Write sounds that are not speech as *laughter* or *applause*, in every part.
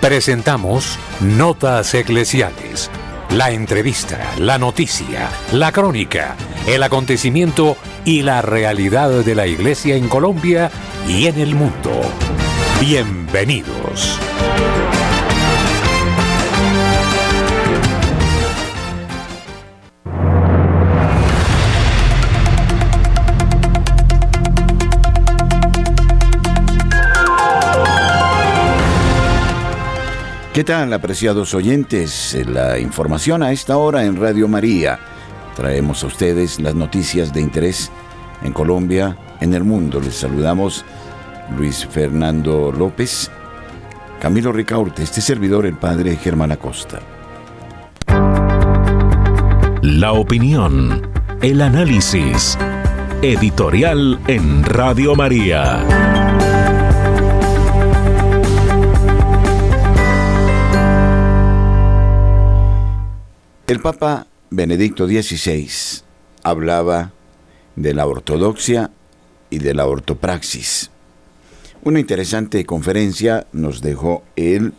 Presentamos Notas Eclesiales. La entrevista, la noticia, la crónica, el acontecimiento y la realidad de la Iglesia en Colombia y en el mundo. Bienvenidos. ¿Qué tal, apreciados oyentes? La información a esta hora en Radio María. Traemos a ustedes las noticias de interés en Colombia, en el mundo. Les saludamos Luis Fernando López, Camilo Ricaurte, este servidor, el padre Germán Acosta. La opinión, el análisis, editorial en Radio María. El Papa Benedicto XVI hablaba de la ortodoxia y de la ortopraxis. Una interesante conferencia nos dejó él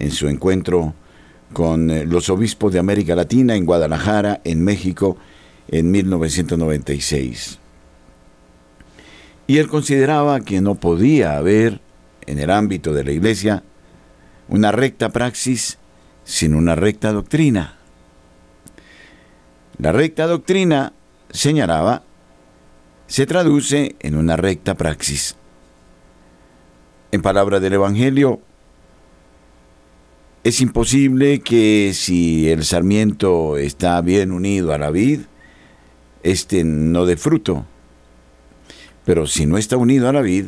en su encuentro con eh, los obispos de América Latina en Guadalajara, en México, en 1996. Y él consideraba que no podía haber en el ámbito de la Iglesia una recta praxis sin una recta doctrina. La recta doctrina, señalaba, se traduce en una recta praxis. En palabra del Evangelio, es imposible que si el sarmiento está bien unido a la vid, éste no dé fruto. Pero si no está unido a la vid,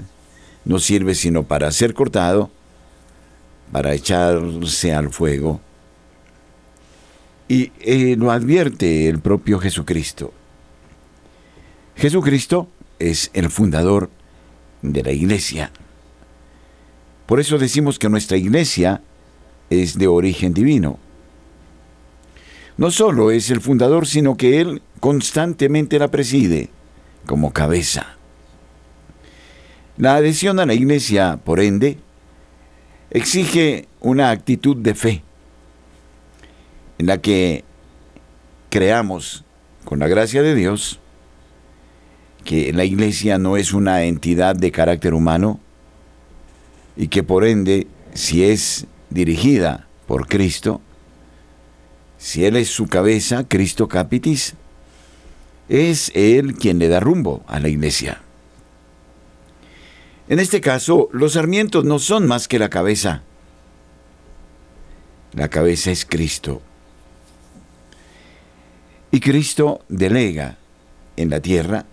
no sirve sino para ser cortado, para echarse al fuego y eh, lo advierte el propio Jesucristo. Jesucristo es el fundador de la iglesia. Por eso decimos que nuestra iglesia es de origen divino. No solo es el fundador, sino que Él constantemente la preside como cabeza. La adhesión a la iglesia, por ende, exige una actitud de fe en la que creamos, con la gracia de Dios, que la iglesia no es una entidad de carácter humano y que por ende, si es dirigida por Cristo, si Él es su cabeza, Cristo Capitis, es Él quien le da rumbo a la iglesia. En este caso, los sarmientos no son más que la cabeza. La cabeza es Cristo. Y Cristo delega en la tierra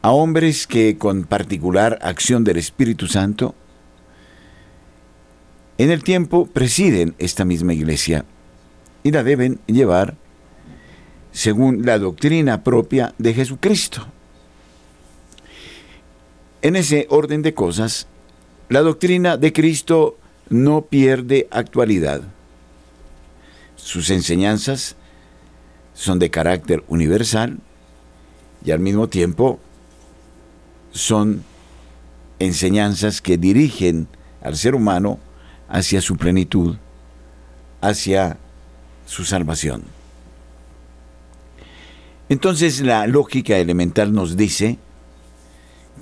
a hombres que con particular acción del Espíritu Santo en el tiempo presiden esta misma iglesia y la deben llevar según la doctrina propia de Jesucristo. En ese orden de cosas, la doctrina de Cristo no pierde actualidad. Sus enseñanzas son de carácter universal y al mismo tiempo son enseñanzas que dirigen al ser humano hacia su plenitud, hacia su salvación. Entonces la lógica elemental nos dice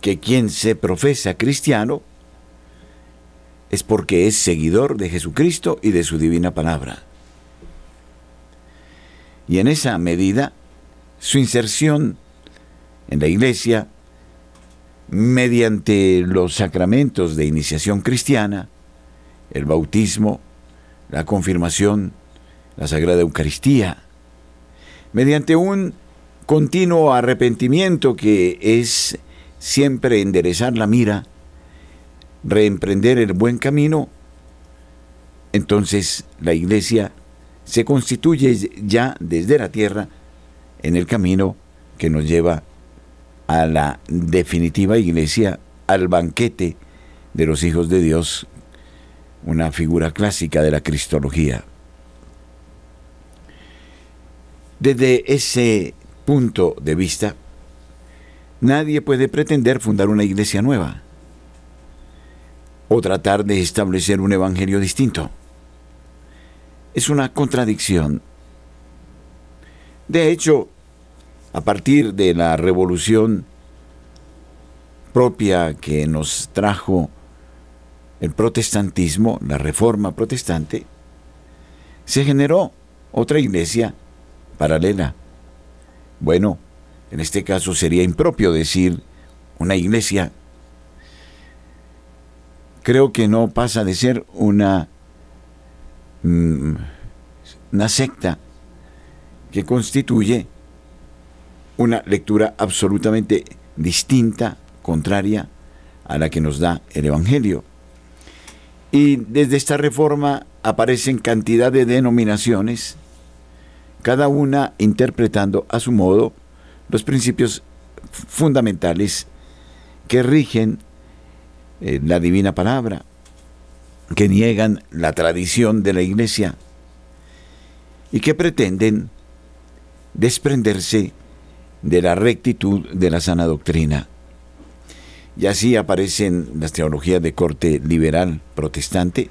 que quien se profesa cristiano es porque es seguidor de Jesucristo y de su divina palabra y en esa medida su inserción en la iglesia mediante los sacramentos de iniciación cristiana, el bautismo, la confirmación, la Sagrada Eucaristía, mediante un continuo arrepentimiento que es siempre enderezar la mira, reemprender el buen camino, entonces la iglesia se constituye ya desde la tierra en el camino que nos lleva a la definitiva iglesia, al banquete de los hijos de Dios, una figura clásica de la cristología. Desde ese punto de vista, nadie puede pretender fundar una iglesia nueva. o tratar de establecer un evangelio distinto. Es una contradicción. De hecho, a partir de la revolución propia que nos trajo el protestantismo, la reforma protestante, se generó otra iglesia paralela. Bueno, en este caso sería impropio decir una iglesia. Creo que no pasa de ser una, una secta que constituye una lectura absolutamente distinta, contraria a la que nos da el Evangelio. Y desde esta reforma aparecen cantidad de denominaciones, cada una interpretando a su modo los principios fundamentales que rigen eh, la divina palabra, que niegan la tradición de la iglesia y que pretenden desprenderse de la rectitud de la sana doctrina. Y así aparecen las teologías de corte liberal protestante,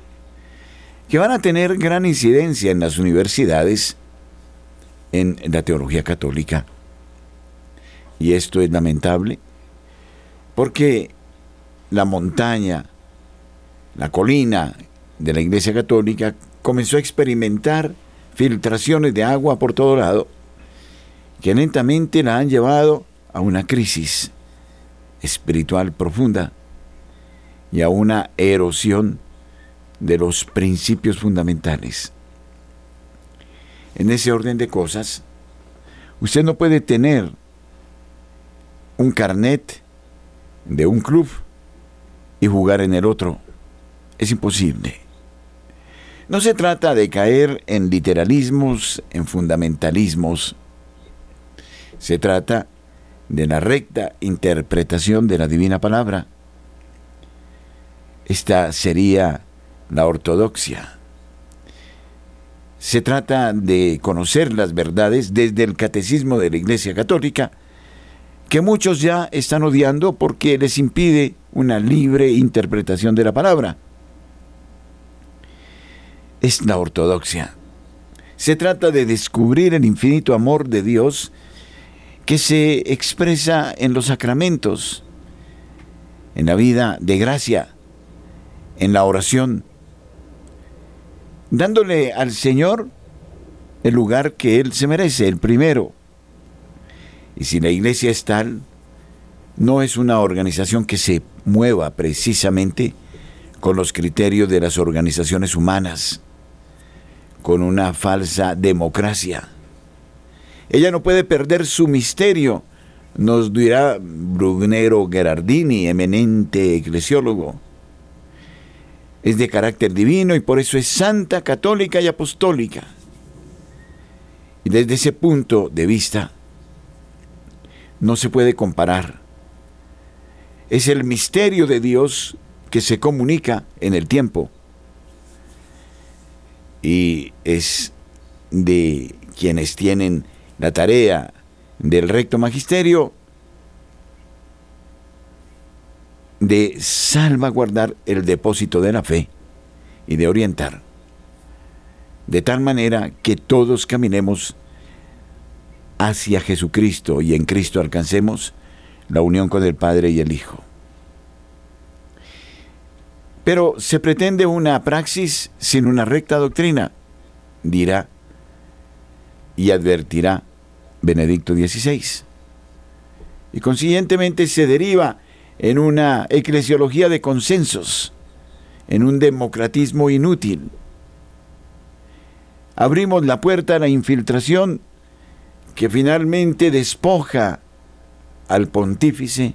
que van a tener gran incidencia en las universidades en la teología católica. Y esto es lamentable porque la montaña, la colina de la Iglesia Católica comenzó a experimentar filtraciones de agua por todo lado que lentamente la han llevado a una crisis espiritual profunda y a una erosión de los principios fundamentales. En ese orden de cosas, usted no puede tener un carnet de un club y jugar en el otro. Es imposible. No se trata de caer en literalismos, en fundamentalismos. Se trata de la recta interpretación de la divina palabra. Esta sería la ortodoxia. Se trata de conocer las verdades desde el catecismo de la Iglesia Católica, que muchos ya están odiando porque les impide una libre interpretación de la palabra. Es la ortodoxia. Se trata de descubrir el infinito amor de Dios que se expresa en los sacramentos, en la vida de gracia, en la oración, dándole al Señor el lugar que Él se merece, el primero. Y si la iglesia es tal, no es una organización que se mueva precisamente con los criterios de las organizaciones humanas, con una falsa democracia ella no puede perder su misterio, nos dirá Brugnero Gerardini, eminente eclesiólogo. Es de carácter divino y por eso es santa, católica y apostólica. Y desde ese punto de vista, no se puede comparar. Es el misterio de Dios que se comunica en el tiempo. Y es de quienes tienen la tarea del recto magisterio de salvaguardar el depósito de la fe y de orientar, de tal manera que todos caminemos hacia Jesucristo y en Cristo alcancemos la unión con el Padre y el Hijo. Pero se pretende una praxis sin una recta doctrina, dirá y advertirá Benedicto XVI. Y consiguientemente se deriva en una eclesiología de consensos, en un democratismo inútil. Abrimos la puerta a la infiltración que finalmente despoja al pontífice,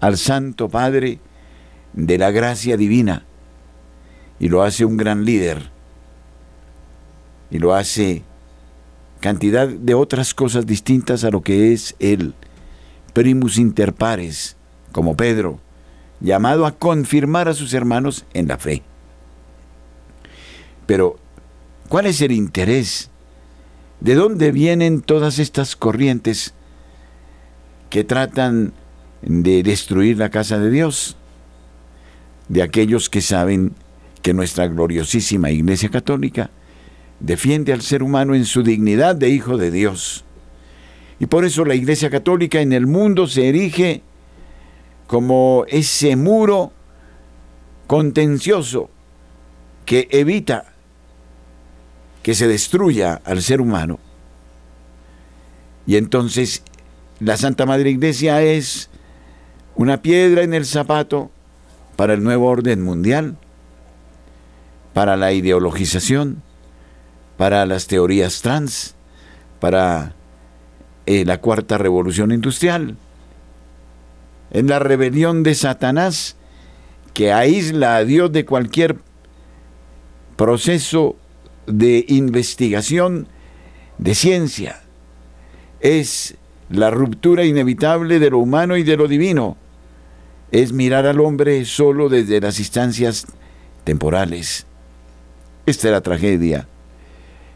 al Santo Padre, de la gracia divina y lo hace un gran líder y lo hace cantidad de otras cosas distintas a lo que es el primus inter pares, como Pedro, llamado a confirmar a sus hermanos en la fe. Pero, ¿cuál es el interés? ¿De dónde vienen todas estas corrientes que tratan de destruir la casa de Dios? De aquellos que saben que nuestra gloriosísima Iglesia Católica defiende al ser humano en su dignidad de hijo de Dios. Y por eso la Iglesia Católica en el mundo se erige como ese muro contencioso que evita que se destruya al ser humano. Y entonces la Santa Madre Iglesia es una piedra en el zapato para el nuevo orden mundial, para la ideologización, para las teorías trans, para eh, la cuarta revolución industrial, en la rebelión de Satanás que aísla a Dios de cualquier proceso de investigación de ciencia. Es la ruptura inevitable de lo humano y de lo divino. Es mirar al hombre solo desde las instancias temporales. Esta es la tragedia.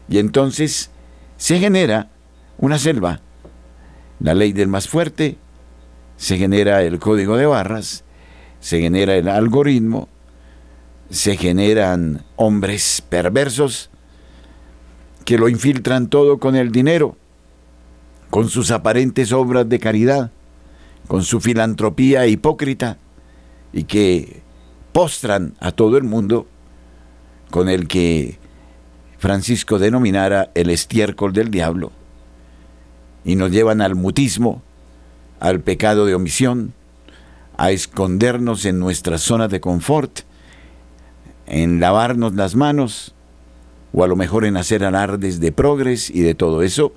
Y entonces se genera una selva, la ley del más fuerte, se genera el código de barras, se genera el algoritmo, se generan hombres perversos que lo infiltran todo con el dinero, con sus aparentes obras de caridad, con su filantropía hipócrita y que postran a todo el mundo con el que Francisco denominara el estiércol del diablo y nos llevan al mutismo, al pecado de omisión, a escondernos en nuestra zona de confort, en lavarnos las manos, o a lo mejor en hacer alardes de progres y de todo eso.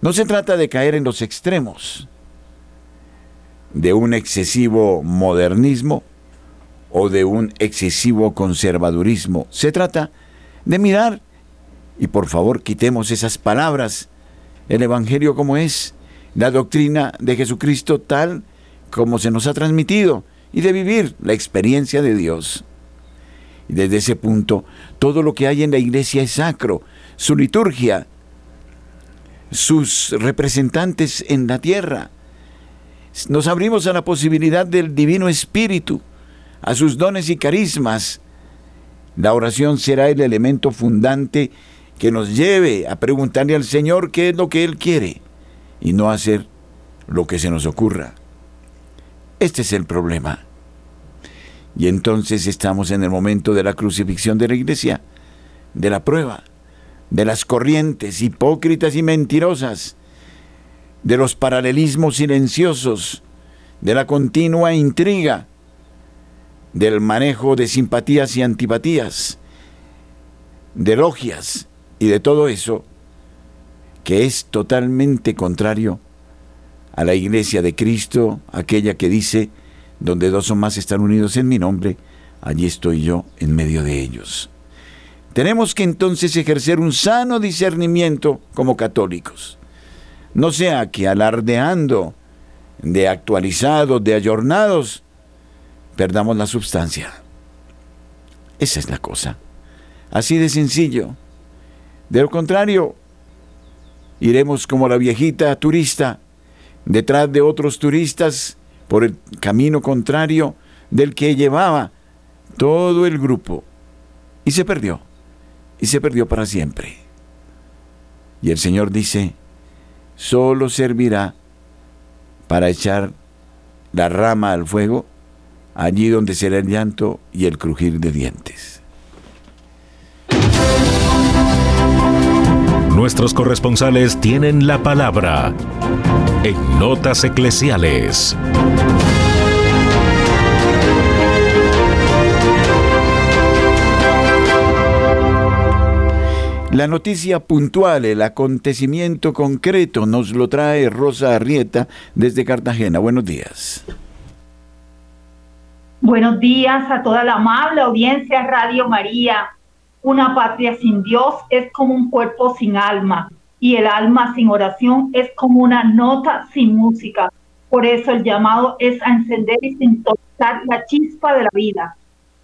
No se trata de caer en los extremos de un excesivo modernismo o de un excesivo conservadurismo. Se trata de mirar, y por favor quitemos esas palabras, el Evangelio como es, la doctrina de Jesucristo tal como se nos ha transmitido, y de vivir la experiencia de Dios. Y desde ese punto, todo lo que hay en la iglesia es sacro, su liturgia, sus representantes en la tierra. Nos abrimos a la posibilidad del Divino Espíritu, a sus dones y carismas. La oración será el elemento fundante que nos lleve a preguntarle al Señor qué es lo que Él quiere y no hacer lo que se nos ocurra. Este es el problema. Y entonces estamos en el momento de la crucifixión de la iglesia, de la prueba, de las corrientes hipócritas y mentirosas, de los paralelismos silenciosos, de la continua intriga, del manejo de simpatías y antipatías, de logias y de todo eso que es totalmente contrario a la iglesia de Cristo, aquella que dice, donde dos o más están unidos en mi nombre, allí estoy yo en medio de ellos. Tenemos que entonces ejercer un sano discernimiento como católicos. No sea que alardeando de actualizados, de ayornados, perdamos la sustancia. Esa es la cosa. Así de sencillo. De lo contrario, iremos como la viejita turista, detrás de otros turistas por el camino contrario del que llevaba todo el grupo. Y se perdió. Y se perdió para siempre. Y el Señor dice, solo servirá para echar la rama al fuego allí donde será el llanto y el crujir de dientes. Nuestros corresponsales tienen la palabra en Notas Eclesiales. La noticia puntual, el acontecimiento concreto, nos lo trae Rosa Arrieta desde Cartagena. Buenos días. Buenos días a toda la amable audiencia Radio María. Una patria sin Dios es como un cuerpo sin alma y el alma sin oración es como una nota sin música. Por eso el llamado es a encender y sintonizar la chispa de la vida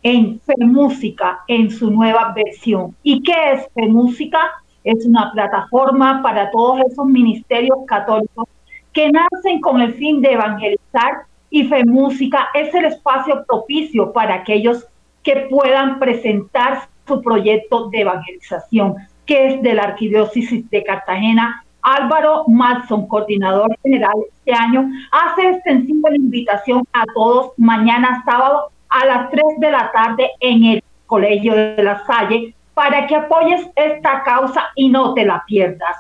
en Fe Música en su nueva versión. ¿Y qué es Fe Música? Es una plataforma para todos esos ministerios católicos que nacen con el fin de evangelizar y Fe Música es el espacio propicio para aquellos que puedan presentar su proyecto de evangelización, que es de la Arquidiócesis de Cartagena. Álvaro Matson, coordinador general este año, hace extensiva la invitación a todos mañana sábado a las 3 de la tarde en el Colegio de la Salle para que apoyes esta causa y no te la pierdas.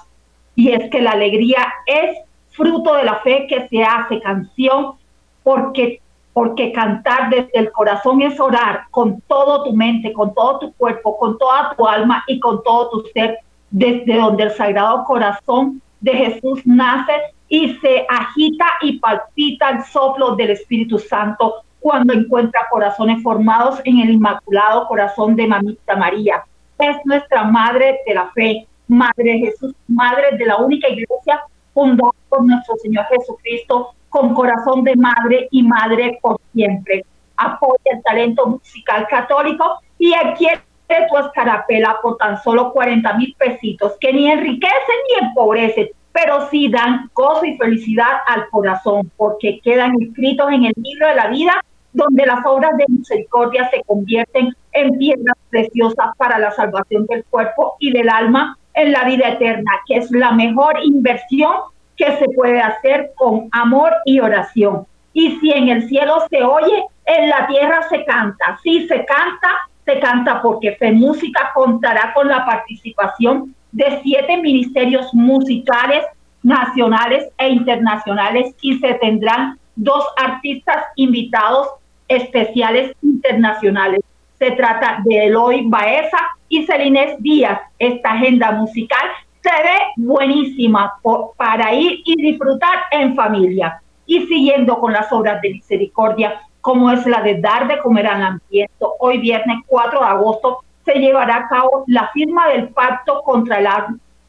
Y es que la alegría es fruto de la fe que se hace canción porque porque cantar desde el corazón es orar con todo tu mente, con todo tu cuerpo, con toda tu alma y con todo tu ser, desde donde el sagrado corazón de Jesús nace y se agita y palpita el soplo del Espíritu Santo cuando encuentra corazones formados en el Inmaculado Corazón de Mamita María. Es nuestra Madre de la Fe, Madre de Jesús, Madre de la única iglesia fundada por nuestro Señor Jesucristo con corazón de madre y madre por siempre. Apoya el talento musical católico y adquiere tu escarapela por tan solo 40 mil pesitos, que ni enriquecen ni empobrecen, pero sí dan gozo y felicidad al corazón, porque quedan escritos en el libro de la vida, donde las obras de misericordia se convierten en piedras preciosas para la salvación del cuerpo y del alma en la vida eterna, que es la mejor inversión que se puede hacer con amor y oración. Y si en el cielo se oye, en la tierra se canta. Si se canta, se canta porque Fe Música contará con la participación de siete ministerios musicales nacionales e internacionales y se tendrán dos artistas invitados especiales internacionales. Se trata de Eloy Baeza y Celines Díaz. Esta agenda musical se ve buenísima para ir y disfrutar en familia. Y siguiendo con las obras de misericordia, como es la de dar de comer al ambiente, hoy viernes 4 de agosto se llevará a cabo la firma del pacto contra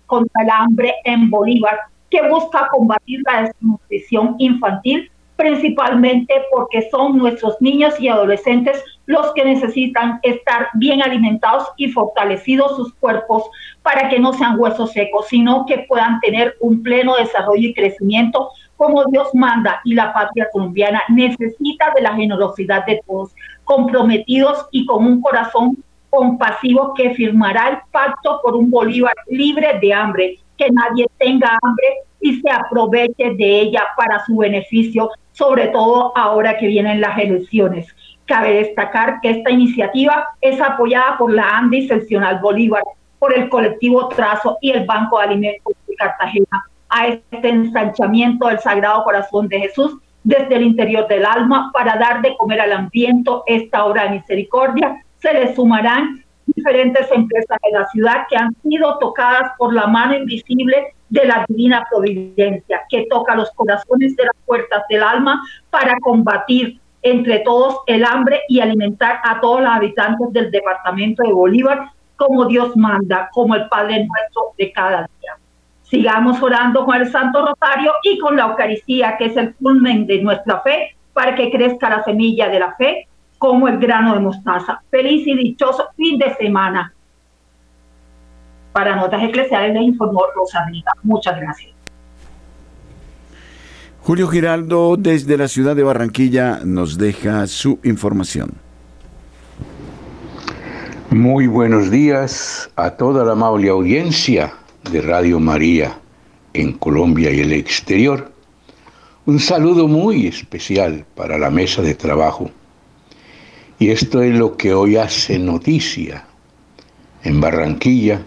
contra el hambre en Bolívar, que busca combatir la desnutrición infantil principalmente porque son nuestros niños y adolescentes los que necesitan estar bien alimentados y fortalecidos sus cuerpos para que no sean huesos secos, sino que puedan tener un pleno desarrollo y crecimiento como Dios manda y la patria colombiana necesita de la generosidad de todos, comprometidos y con un corazón compasivo que firmará el pacto por un Bolívar libre de hambre, que nadie tenga hambre y se aproveche de ella para su beneficio, sobre todo ahora que vienen las elecciones. Cabe destacar que esta iniciativa es apoyada por la ANDI Seccional Bolívar, por el colectivo Trazo y el Banco de Alimentos de Cartagena a este ensanchamiento del Sagrado Corazón de Jesús desde el interior del alma para dar de comer al ambiente esta obra de misericordia. Se le sumarán diferentes empresas de la ciudad que han sido tocadas por la mano invisible de la divina providencia, que toca los corazones de las puertas del alma para combatir entre todos el hambre y alimentar a todos los habitantes del departamento de Bolívar como Dios manda, como el Padre nuestro de cada día. Sigamos orando con el Santo Rosario y con la Eucaristía, que es el culmen de nuestra fe, para que crezca la semilla de la fe como el grano de mostaza. Feliz y dichoso fin de semana. Para Notas Eclesiales les informó Rosa Muchas gracias. Julio Giraldo desde la ciudad de Barranquilla nos deja su información. Muy buenos días a toda la amable audiencia de Radio María en Colombia y el exterior. Un saludo muy especial para la mesa de trabajo y esto es lo que hoy hace noticia en Barranquilla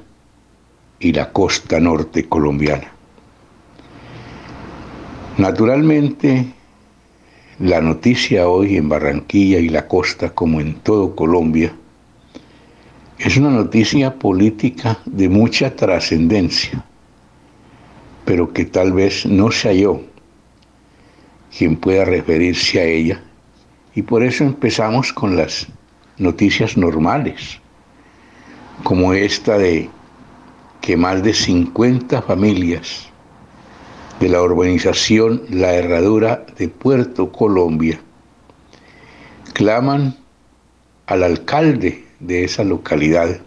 y la costa norte colombiana. Naturalmente, la noticia hoy en Barranquilla y la costa, como en todo Colombia, es una noticia política de mucha trascendencia, pero que tal vez no se halló quien pueda referirse a ella y por eso empezamos con las noticias normales, como esta de que más de 50 familias de la urbanización La Herradura de Puerto Colombia claman al alcalde de esa localidad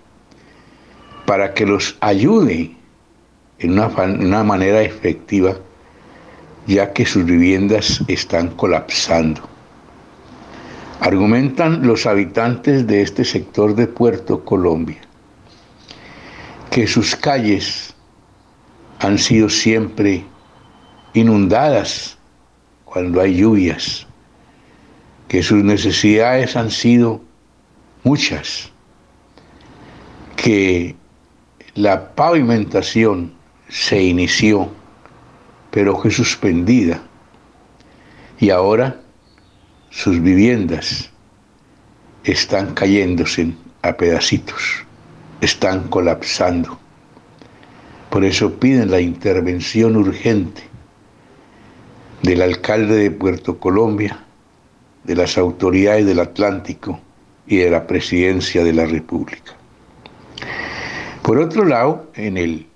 para que los ayude en una, una manera efectiva ya que sus viviendas están colapsando. Argumentan los habitantes de este sector de Puerto Colombia que sus calles han sido siempre inundadas cuando hay lluvias, que sus necesidades han sido muchas, que la pavimentación se inició, pero fue suspendida, y ahora sus viviendas están cayéndose a pedacitos, están colapsando. Por eso piden la intervención urgente del alcalde de Puerto Colombia, de las autoridades del Atlántico y de la presidencia de la República. Por otro lado, en el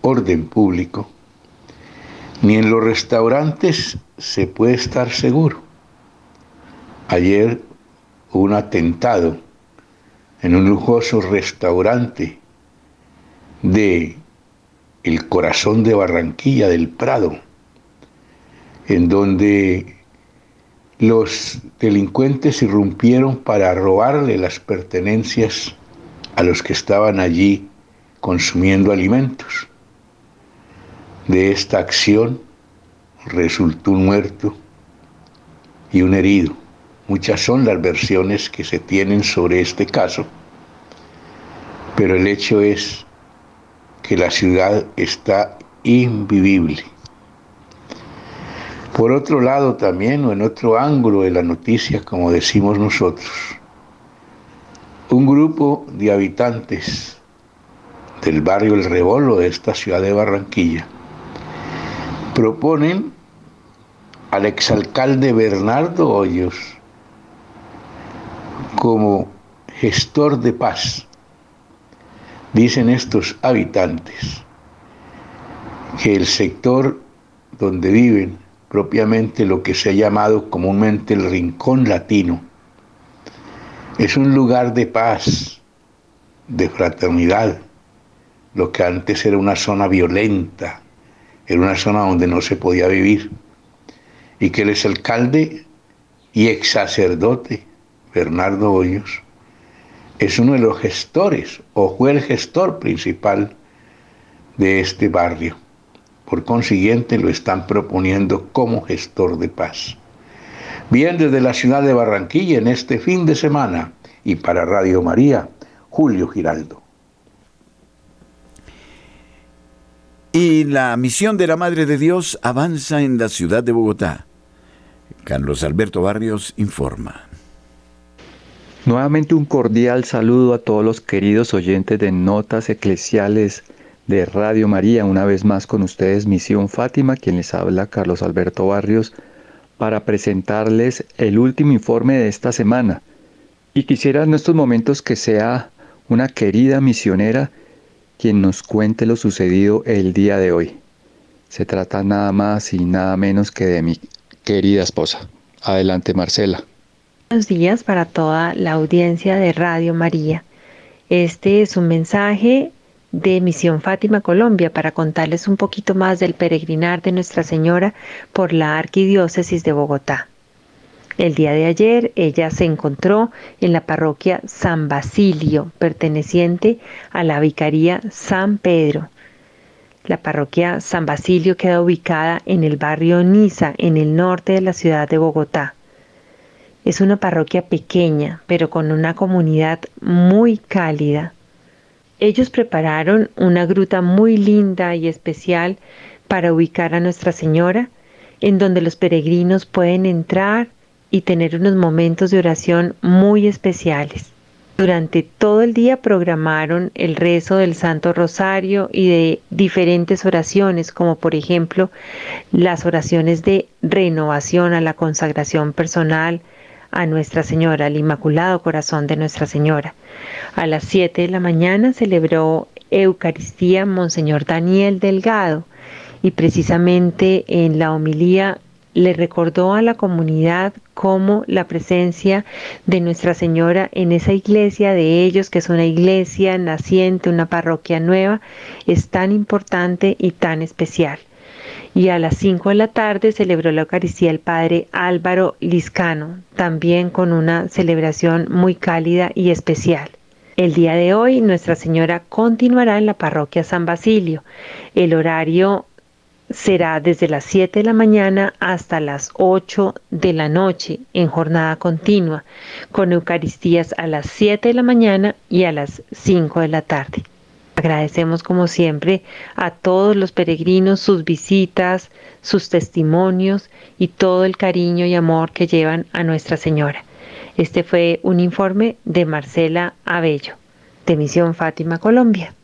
orden público, ni en los restaurantes se puede estar seguro. Ayer hubo un atentado en un lujoso restaurante de el corazón de Barranquilla del Prado, en donde los delincuentes irrumpieron para robarle las pertenencias a los que estaban allí consumiendo alimentos. De esta acción resultó un muerto y un herido. Muchas son las versiones que se tienen sobre este caso, pero el hecho es que la ciudad está invivible. Por otro lado también, o en otro ángulo de la noticia, como decimos nosotros, un grupo de habitantes del barrio El Rebolo de esta ciudad de Barranquilla proponen al exalcalde Bernardo Hoyos como gestor de paz. Dicen estos habitantes que el sector donde viven, propiamente lo que se ha llamado comúnmente el rincón latino, es un lugar de paz, de fraternidad, lo que antes era una zona violenta, era una zona donde no se podía vivir, y que él es alcalde y ex sacerdote Bernardo Hoyos, es uno de los gestores o fue el gestor principal de este barrio. Por consiguiente, lo están proponiendo como gestor de paz. Bien desde la ciudad de Barranquilla en este fin de semana y para Radio María, Julio Giraldo. Y la misión de la Madre de Dios avanza en la ciudad de Bogotá. Carlos Alberto Barrios informa. Nuevamente un cordial saludo a todos los queridos oyentes de Notas Eclesiales de Radio María, una vez más con ustedes Misión Fátima, quien les habla Carlos Alberto Barrios, para presentarles el último informe de esta semana. Y quisiera en estos momentos que sea una querida misionera quien nos cuente lo sucedido el día de hoy. Se trata nada más y nada menos que de mi querida esposa. Adelante Marcela. Buenos días para toda la audiencia de Radio María. Este es un mensaje de Misión Fátima Colombia para contarles un poquito más del peregrinar de Nuestra Señora por la Arquidiócesis de Bogotá. El día de ayer ella se encontró en la parroquia San Basilio, perteneciente a la Vicaría San Pedro. La parroquia San Basilio queda ubicada en el barrio Niza, en el norte de la ciudad de Bogotá. Es una parroquia pequeña, pero con una comunidad muy cálida. Ellos prepararon una gruta muy linda y especial para ubicar a Nuestra Señora, en donde los peregrinos pueden entrar y tener unos momentos de oración muy especiales. Durante todo el día programaron el rezo del Santo Rosario y de diferentes oraciones, como por ejemplo las oraciones de renovación a la consagración personal, a Nuestra Señora, al Inmaculado Corazón de Nuestra Señora. A las 7 de la mañana celebró Eucaristía Monseñor Daniel Delgado y precisamente en la homilía le recordó a la comunidad cómo la presencia de Nuestra Señora en esa iglesia de ellos, que es una iglesia naciente, una parroquia nueva, es tan importante y tan especial y a las 5 de la tarde celebró la Eucaristía el Padre Álvaro Liscano, también con una celebración muy cálida y especial. El día de hoy Nuestra Señora continuará en la parroquia San Basilio. El horario será desde las 7 de la mañana hasta las 8 de la noche en jornada continua, con Eucaristías a las 7 de la mañana y a las 5 de la tarde. Agradecemos como siempre a todos los peregrinos sus visitas, sus testimonios y todo el cariño y amor que llevan a Nuestra Señora. Este fue un informe de Marcela Abello, de Misión Fátima, Colombia.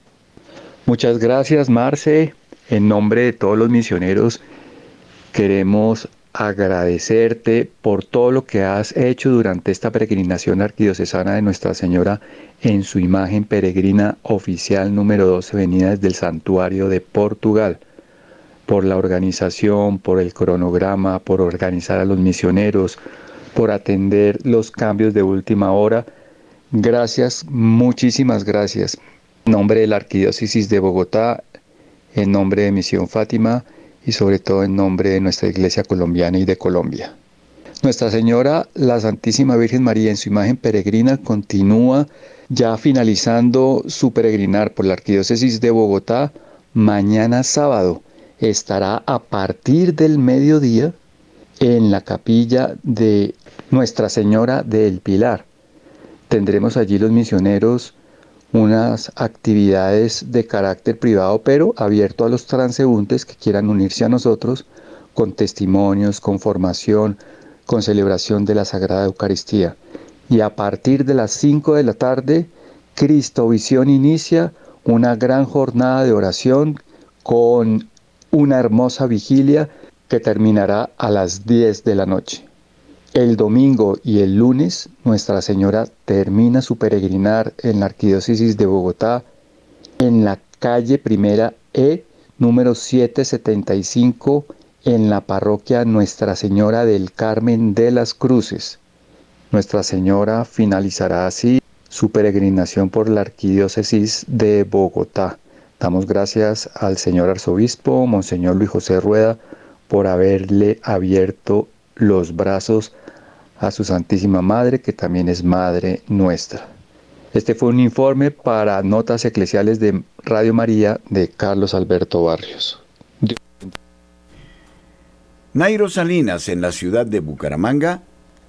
Muchas gracias, Marce. En nombre de todos los misioneros, queremos agradecerte por todo lo que has hecho durante esta peregrinación arquidiocesana de Nuestra Señora en su imagen peregrina oficial número 12 venida desde el santuario de Portugal, por la organización, por el cronograma, por organizar a los misioneros, por atender los cambios de última hora. Gracias, muchísimas gracias. En nombre de la Arquidiócesis de Bogotá, en nombre de Misión Fátima y sobre todo en nombre de nuestra Iglesia colombiana y de Colombia. Nuestra Señora, la Santísima Virgen María, en su imagen peregrina, continúa ya finalizando su peregrinar por la Arquidiócesis de Bogotá. Mañana sábado estará a partir del mediodía en la capilla de Nuestra Señora del Pilar. Tendremos allí los misioneros unas actividades de carácter privado, pero abierto a los transeúntes que quieran unirse a nosotros con testimonios, con formación, con celebración de la Sagrada Eucaristía. Y a partir de las 5 de la tarde, Cristo Visión inicia una gran jornada de oración con una hermosa vigilia que terminará a las 10 de la noche. El domingo y el lunes Nuestra Señora termina su peregrinar en la Arquidiócesis de Bogotá en la calle Primera E número 775 en la parroquia Nuestra Señora del Carmen de las Cruces. Nuestra Señora finalizará así su peregrinación por la Arquidiócesis de Bogotá. Damos gracias al señor arzobispo, Monseñor Luis José Rueda, por haberle abierto los brazos a su Santísima Madre, que también es Madre nuestra. Este fue un informe para Notas Eclesiales de Radio María de Carlos Alberto Barrios. Nairo Salinas, en la ciudad de Bucaramanga,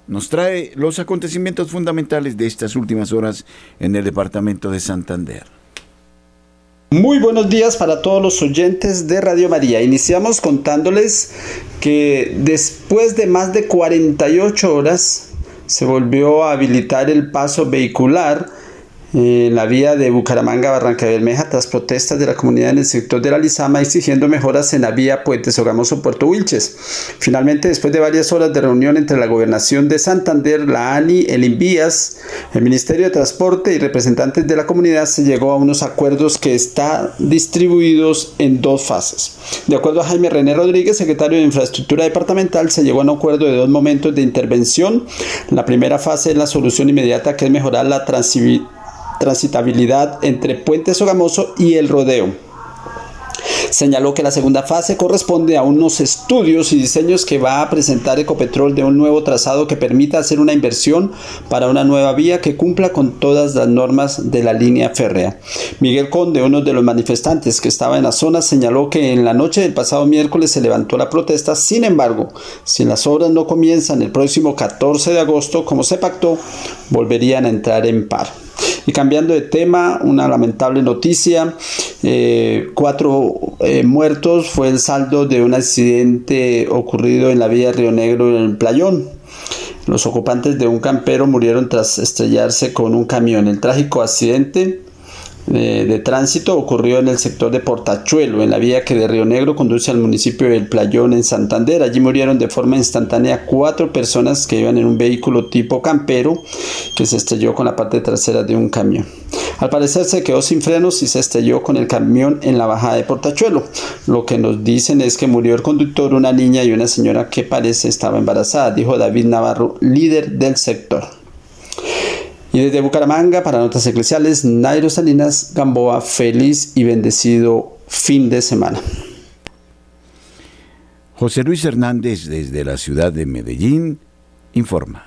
nos trae los acontecimientos fundamentales de estas últimas horas en el departamento de Santander. Muy buenos días para todos los oyentes de Radio María. Iniciamos contándoles que después de más de 48 horas se volvió a habilitar el paso vehicular en la vía de Bucaramanga Barranca Bermeja tras protestas de la comunidad en el sector de la Lizama exigiendo mejoras en la vía Puente Sogamoso Puerto Wilches. Finalmente, después de varias horas de reunión entre la gobernación de Santander, la ANI, el Invías, el Ministerio de Transporte y representantes de la comunidad, se llegó a unos acuerdos que están distribuidos en dos fases. De acuerdo a Jaime René Rodríguez, secretario de Infraestructura Departamental, se llegó a un acuerdo de dos momentos de intervención. La primera fase es la solución inmediata que es mejorar la transibilidad transitabilidad entre Puente Sogamoso y el Rodeo. Señaló que la segunda fase corresponde a unos estudios y diseños que va a presentar Ecopetrol de un nuevo trazado que permita hacer una inversión para una nueva vía que cumpla con todas las normas de la línea férrea. Miguel Conde, uno de los manifestantes que estaba en la zona, señaló que en la noche del pasado miércoles se levantó la protesta. Sin embargo, si las obras no comienzan el próximo 14 de agosto, como se pactó, volverían a entrar en paro. Y cambiando de tema, una lamentable noticia, eh, cuatro eh, muertos fue el saldo de un accidente ocurrido en la vía Río Negro en el Playón. Los ocupantes de un campero murieron tras estrellarse con un camión. El trágico accidente de, tránsito ocurrió en el sector de Portachuelo, en la vía que de Río Negro conduce al municipio del Playón en Santander. Allí murieron de forma instantánea cuatro personas que iban en un vehículo tipo campero que se estrelló con la parte trasera de un camión. Al parecer se quedó sin frenos y se estrelló con el camión en la bajada de Portachuelo. Lo que nos dicen es que murió el conductor, una niña y una señora que parece estaba embarazada, dijo David Navarro, líder del sector. Y desde Bucaramanga, para Notas Eclesiales, Nairo Salinas Gamboa, feliz y bendecido fin de semana. José Luis Hernández desde la ciudad de Medellín informa.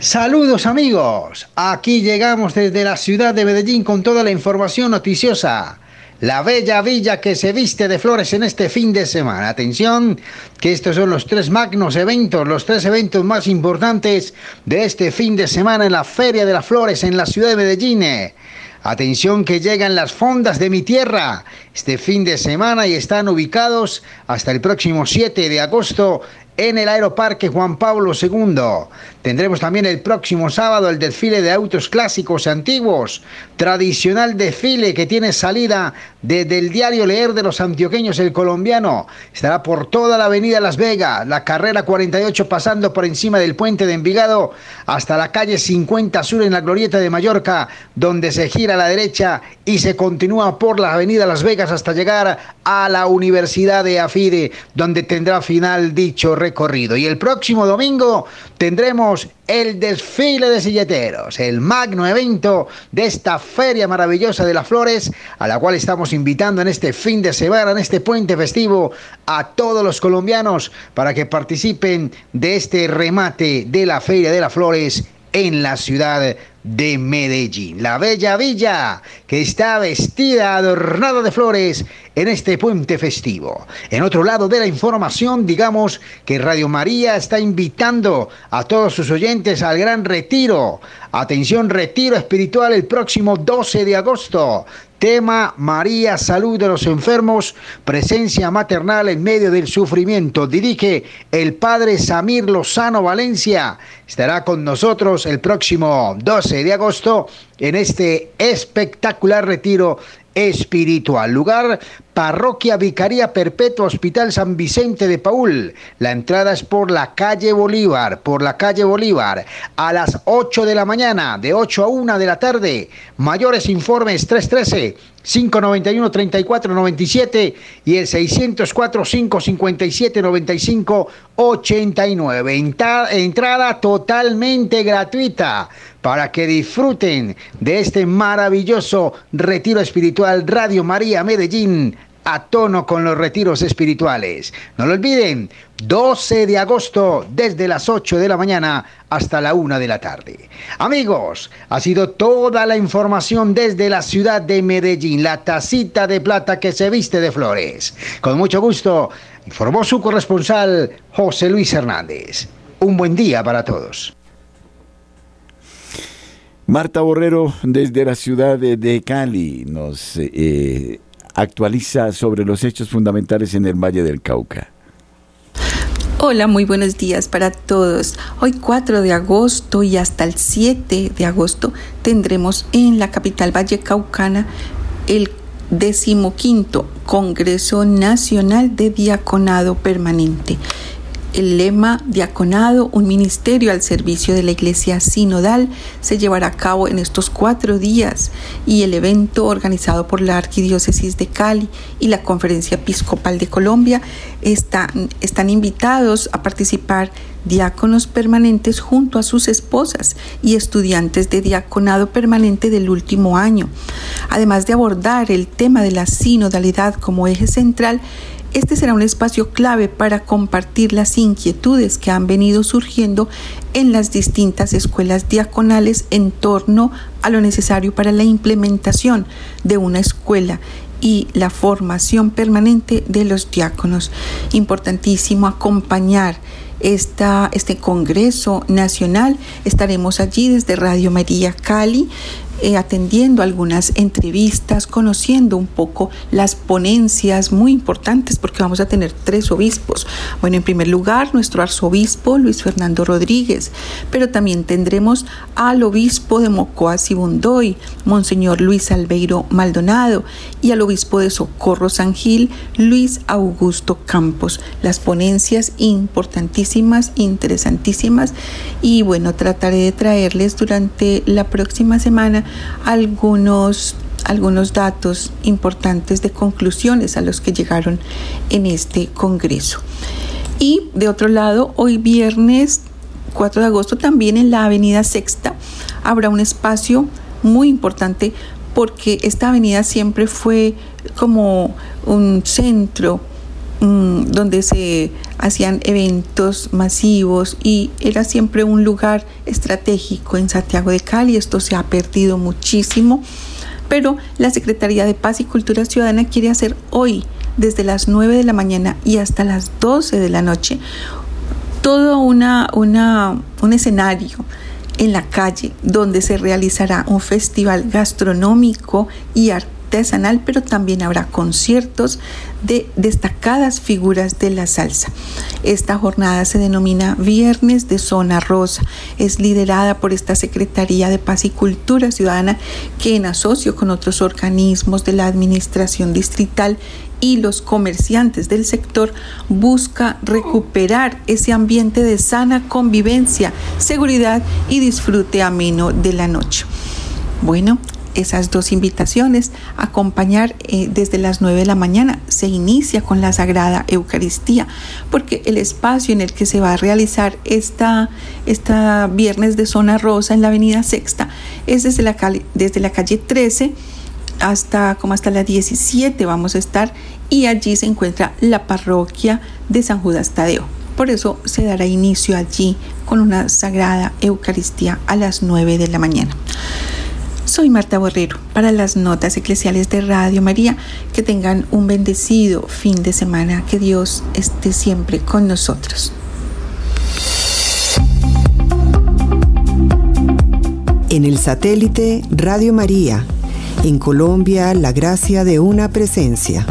Saludos amigos, aquí llegamos desde la ciudad de Medellín con toda la información noticiosa. La bella villa que se viste de flores en este fin de semana. Atención, que estos son los tres magnos eventos, los tres eventos más importantes de este fin de semana en la Feria de las Flores en la ciudad de Medellín. Atención que llegan las fondas de mi tierra este fin de semana y están ubicados hasta el próximo 7 de agosto en el Aeroparque Juan Pablo II. Tendremos también el próximo sábado el desfile de autos clásicos antiguos, tradicional desfile que tiene salida desde el diario Leer de los Antioqueños El Colombiano. Estará por toda la avenida Las Vegas, la carrera 48 pasando por encima del puente de Envigado hasta la calle 50 Sur en la glorieta de Mallorca, donde se gira a la derecha y se continúa por la avenida Las Vegas hasta llegar a la Universidad de Afide, donde tendrá final dicho recorrido. Y el próximo domingo tendremos el desfile de silleteros, el magno evento de esta feria maravillosa de las flores, a la cual estamos invitando en este fin de semana, en este puente festivo, a todos los colombianos para que participen de este remate de la Feria de las Flores en la ciudad de Medellín. La bella villa que está vestida, adornada de flores en este puente festivo. En otro lado de la información, digamos que Radio María está invitando a todos sus oyentes al gran retiro. Atención, retiro espiritual el próximo 12 de agosto. Tema María, salud de los enfermos, presencia maternal en medio del sufrimiento. Dirige el padre Samir Lozano Valencia. Estará con nosotros el próximo 12 de agosto en este espectacular retiro espiritual. Lugar, Parroquia Vicaría Perpetua Hospital San Vicente de Paul. La entrada es por la calle Bolívar, por la calle Bolívar, a las 8 de la mañana, de 8 a 1 de la tarde. Mayores informes 313 591 3497 y el 604 557 95 89. Entrada totalmente gratuita para que disfruten de este maravilloso retiro espiritual Radio María Medellín a tono con los retiros espirituales. No lo olviden, 12 de agosto desde las 8 de la mañana hasta la 1 de la tarde. Amigos, ha sido toda la información desde la ciudad de Medellín, la tacita de plata que se viste de flores. Con mucho gusto, informó su corresponsal José Luis Hernández. Un buen día para todos. Marta Borrero desde la ciudad de Cali nos eh, actualiza sobre los hechos fundamentales en el Valle del Cauca. Hola, muy buenos días para todos. Hoy 4 de agosto y hasta el 7 de agosto tendremos en la capital Valle Caucana el decimoquinto Congreso Nacional de Diaconado Permanente el lema Diaconado, un ministerio al servicio de la Iglesia Sinodal, se llevará a cabo en estos cuatro días y el evento organizado por la Arquidiócesis de Cali y la Conferencia Episcopal de Colombia están, están invitados a participar diáconos permanentes junto a sus esposas y estudiantes de diaconado permanente del último año. Además de abordar el tema de la sinodalidad como eje central, este será un espacio clave para compartir las inquietudes que han venido surgiendo en las distintas escuelas diaconales en torno a lo necesario para la implementación de una escuela y la formación permanente de los diáconos. Importantísimo acompañar esta, este Congreso Nacional. Estaremos allí desde Radio María Cali eh, atendiendo algunas entrevistas, conociendo un poco las ponencias muy importantes porque vamos a tener tres obispos. Bueno, en primer lugar, nuestro arzobispo Luis Fernando Rodríguez, pero también tendremos al obispo de Mocoa Sibundoy, Monseñor Luis Albeiro Maldonado, y al obispo de Socorro San Gil, Luis Augusto Campos. Las ponencias importantísimas, interesantísimas, y bueno, trataré de traerles durante la próxima semana algunos, algunos datos importantes de conclusiones a los que llegaron en este Congreso. Y de otro lado, hoy viernes 4 de agosto también en la Avenida Sexta habrá un espacio muy importante porque esta avenida siempre fue como un centro mm, donde se hacían eventos masivos y era siempre un lugar estratégico en Santiago de Cali. Esto se ha perdido muchísimo, pero la Secretaría de Paz y Cultura Ciudadana quiere hacer hoy, desde las 9 de la mañana y hasta las 12 de la noche, todo una, una, un escenario en la calle donde se realizará un festival gastronómico y artesanal, pero también habrá conciertos de destacadas figuras de la salsa. Esta jornada se denomina Viernes de Zona Rosa. Es liderada por esta Secretaría de Paz y Cultura Ciudadana que en asocio con otros organismos de la Administración Distrital y los comerciantes del sector busca recuperar ese ambiente de sana convivencia, seguridad y disfrute ameno de la noche. Bueno, esas dos invitaciones, acompañar eh, desde las 9 de la mañana, se inicia con la Sagrada Eucaristía, porque el espacio en el que se va a realizar esta, esta viernes de zona rosa en la Avenida Sexta es desde la, desde la calle 13 hasta como hasta las 17 vamos a estar y allí se encuentra la parroquia de San Judas Tadeo. Por eso se dará inicio allí con una sagrada Eucaristía a las 9 de la mañana. Soy Marta Borrero para las notas eclesiales de Radio María. Que tengan un bendecido fin de semana. Que Dios esté siempre con nosotros. En el satélite Radio María en Colombia, la gracia de una presencia.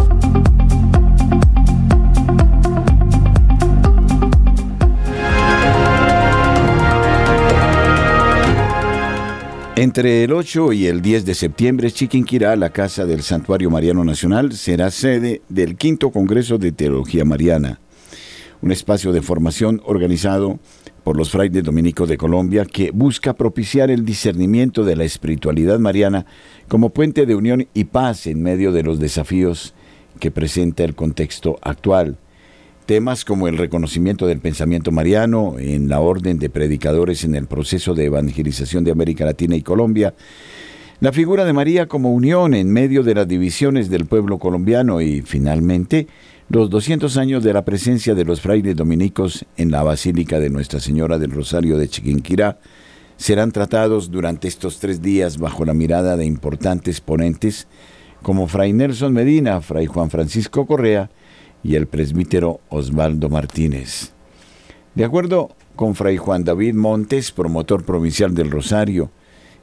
Entre el 8 y el 10 de septiembre, Chiquinquirá, la Casa del Santuario Mariano Nacional, será sede del quinto Congreso de Teología Mariana, un espacio de formación organizado por los frailes dominicos de Colombia que busca propiciar el discernimiento de la espiritualidad mariana como puente de unión y paz en medio de los desafíos que presenta el contexto actual. Temas como el reconocimiento del pensamiento mariano en la orden de predicadores en el proceso de evangelización de América Latina y Colombia, la figura de María como unión en medio de las divisiones del pueblo colombiano y, finalmente, los 200 años de la presencia de los frailes dominicos en la Basílica de Nuestra Señora del Rosario de Chiquinquirá serán tratados durante estos tres días bajo la mirada de importantes ponentes como Fray Nelson Medina, Fray Juan Francisco Correa y el presbítero Osvaldo Martínez. De acuerdo con Fray Juan David Montes, promotor provincial del Rosario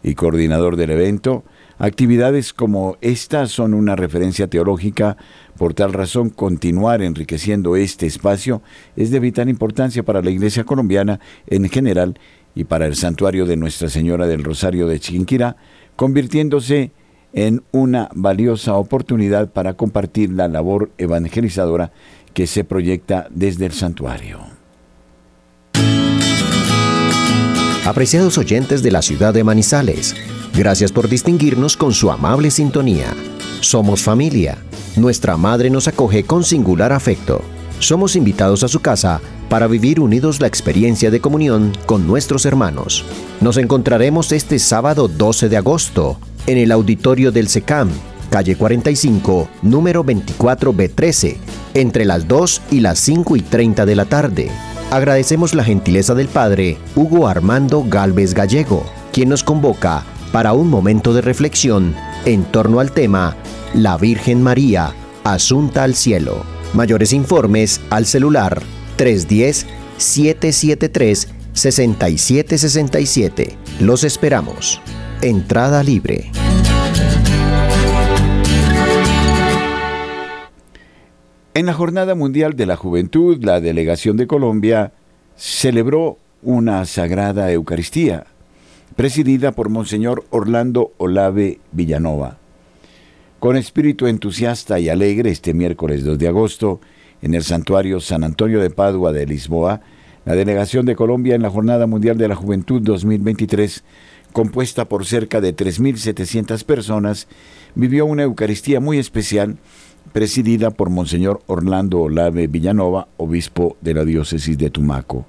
y coordinador del evento, actividades como esta son una referencia teológica por tal razón, continuar enriqueciendo este espacio es de vital importancia para la Iglesia colombiana en general y para el santuario de Nuestra Señora del Rosario de Chiquinquirá, convirtiéndose en una valiosa oportunidad para compartir la labor evangelizadora que se proyecta desde el santuario. Apreciados oyentes de la ciudad de Manizales, gracias por distinguirnos con su amable sintonía. Somos familia nuestra madre nos acoge con singular afecto. Somos invitados a su casa para vivir unidos la experiencia de comunión con nuestros hermanos. Nos encontraremos este sábado 12 de agosto en el auditorio del SECAM, calle 45, número 24B13, entre las 2 y las 5 y 30 de la tarde. Agradecemos la gentileza del Padre Hugo Armando Galvez Gallego, quien nos convoca para un momento de reflexión en torno al tema La Virgen María, Asunta al Cielo. Mayores informes al celular 310-773-6767. Los esperamos. Entrada libre. En la Jornada Mundial de la Juventud, la delegación de Colombia celebró una sagrada Eucaristía presidida por Monseñor Orlando Olave Villanova. Con espíritu entusiasta y alegre, este miércoles 2 de agosto, en el santuario San Antonio de Padua de Lisboa, la delegación de Colombia en la Jornada Mundial de la Juventud 2023, compuesta por cerca de 3.700 personas, vivió una Eucaristía muy especial, presidida por Monseñor Orlando Olave Villanova, obispo de la diócesis de Tumaco.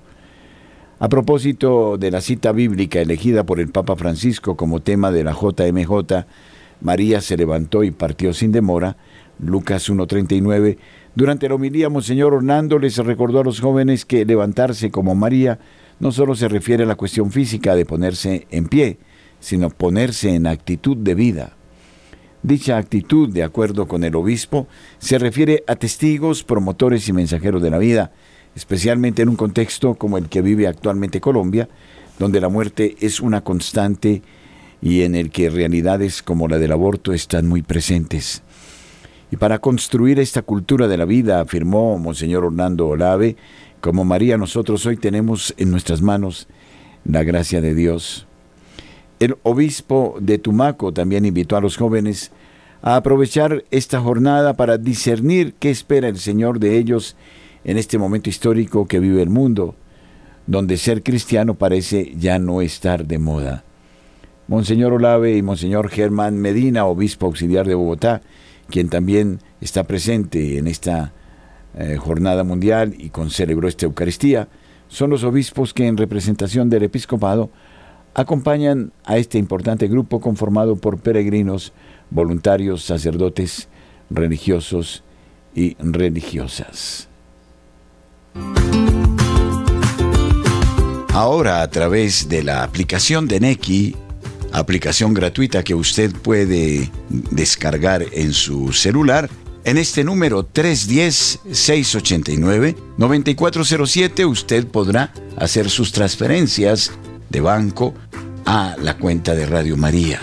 A propósito de la cita bíblica elegida por el Papa Francisco como tema de la JMJ, María se levantó y partió sin demora, Lucas 1.39. Durante la homilía, Monseñor Orlando les recordó a los jóvenes que levantarse como María no solo se refiere a la cuestión física de ponerse en pie, sino ponerse en actitud de vida. Dicha actitud, de acuerdo con el obispo, se refiere a testigos, promotores y mensajeros de la vida, especialmente en un contexto como el que vive actualmente Colombia, donde la muerte es una constante y en el que realidades como la del aborto están muy presentes. Y para construir esta cultura de la vida, afirmó Monseñor Orlando Olave, como María nosotros hoy tenemos en nuestras manos la gracia de Dios. El obispo de Tumaco también invitó a los jóvenes a aprovechar esta jornada para discernir qué espera el Señor de ellos en este momento histórico que vive el mundo, donde ser cristiano parece ya no estar de moda. Monseñor Olave y Monseñor Germán Medina, obispo auxiliar de Bogotá, quien también está presente en esta eh, jornada mundial y concelebró esta Eucaristía, son los obispos que en representación del episcopado acompañan a este importante grupo conformado por peregrinos, voluntarios, sacerdotes, religiosos y religiosas. Ahora a través de la aplicación de Neki, aplicación gratuita que usted puede descargar en su celular, en este número 310-689-9407 usted podrá hacer sus transferencias de banco a la cuenta de Radio María.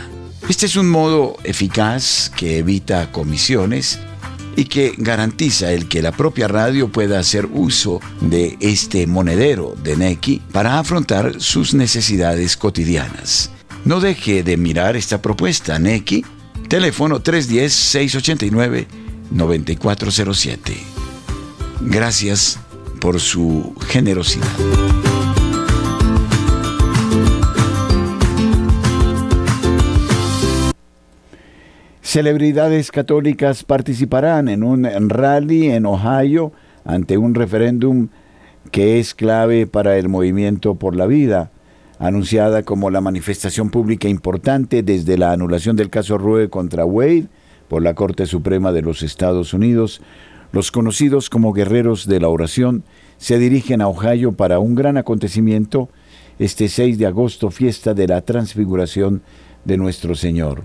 Este es un modo eficaz que evita comisiones y que garantiza el que la propia radio pueda hacer uso de este monedero de Neki para afrontar sus necesidades cotidianas. No deje de mirar esta propuesta, Neki, teléfono 310-689-9407. Gracias por su generosidad. Celebridades católicas participarán en un rally en Ohio ante un referéndum que es clave para el movimiento por la vida, anunciada como la manifestación pública importante desde la anulación del caso Roe contra Wade por la Corte Suprema de los Estados Unidos. Los conocidos como guerreros de la oración se dirigen a Ohio para un gran acontecimiento este 6 de agosto, fiesta de la transfiguración de nuestro Señor.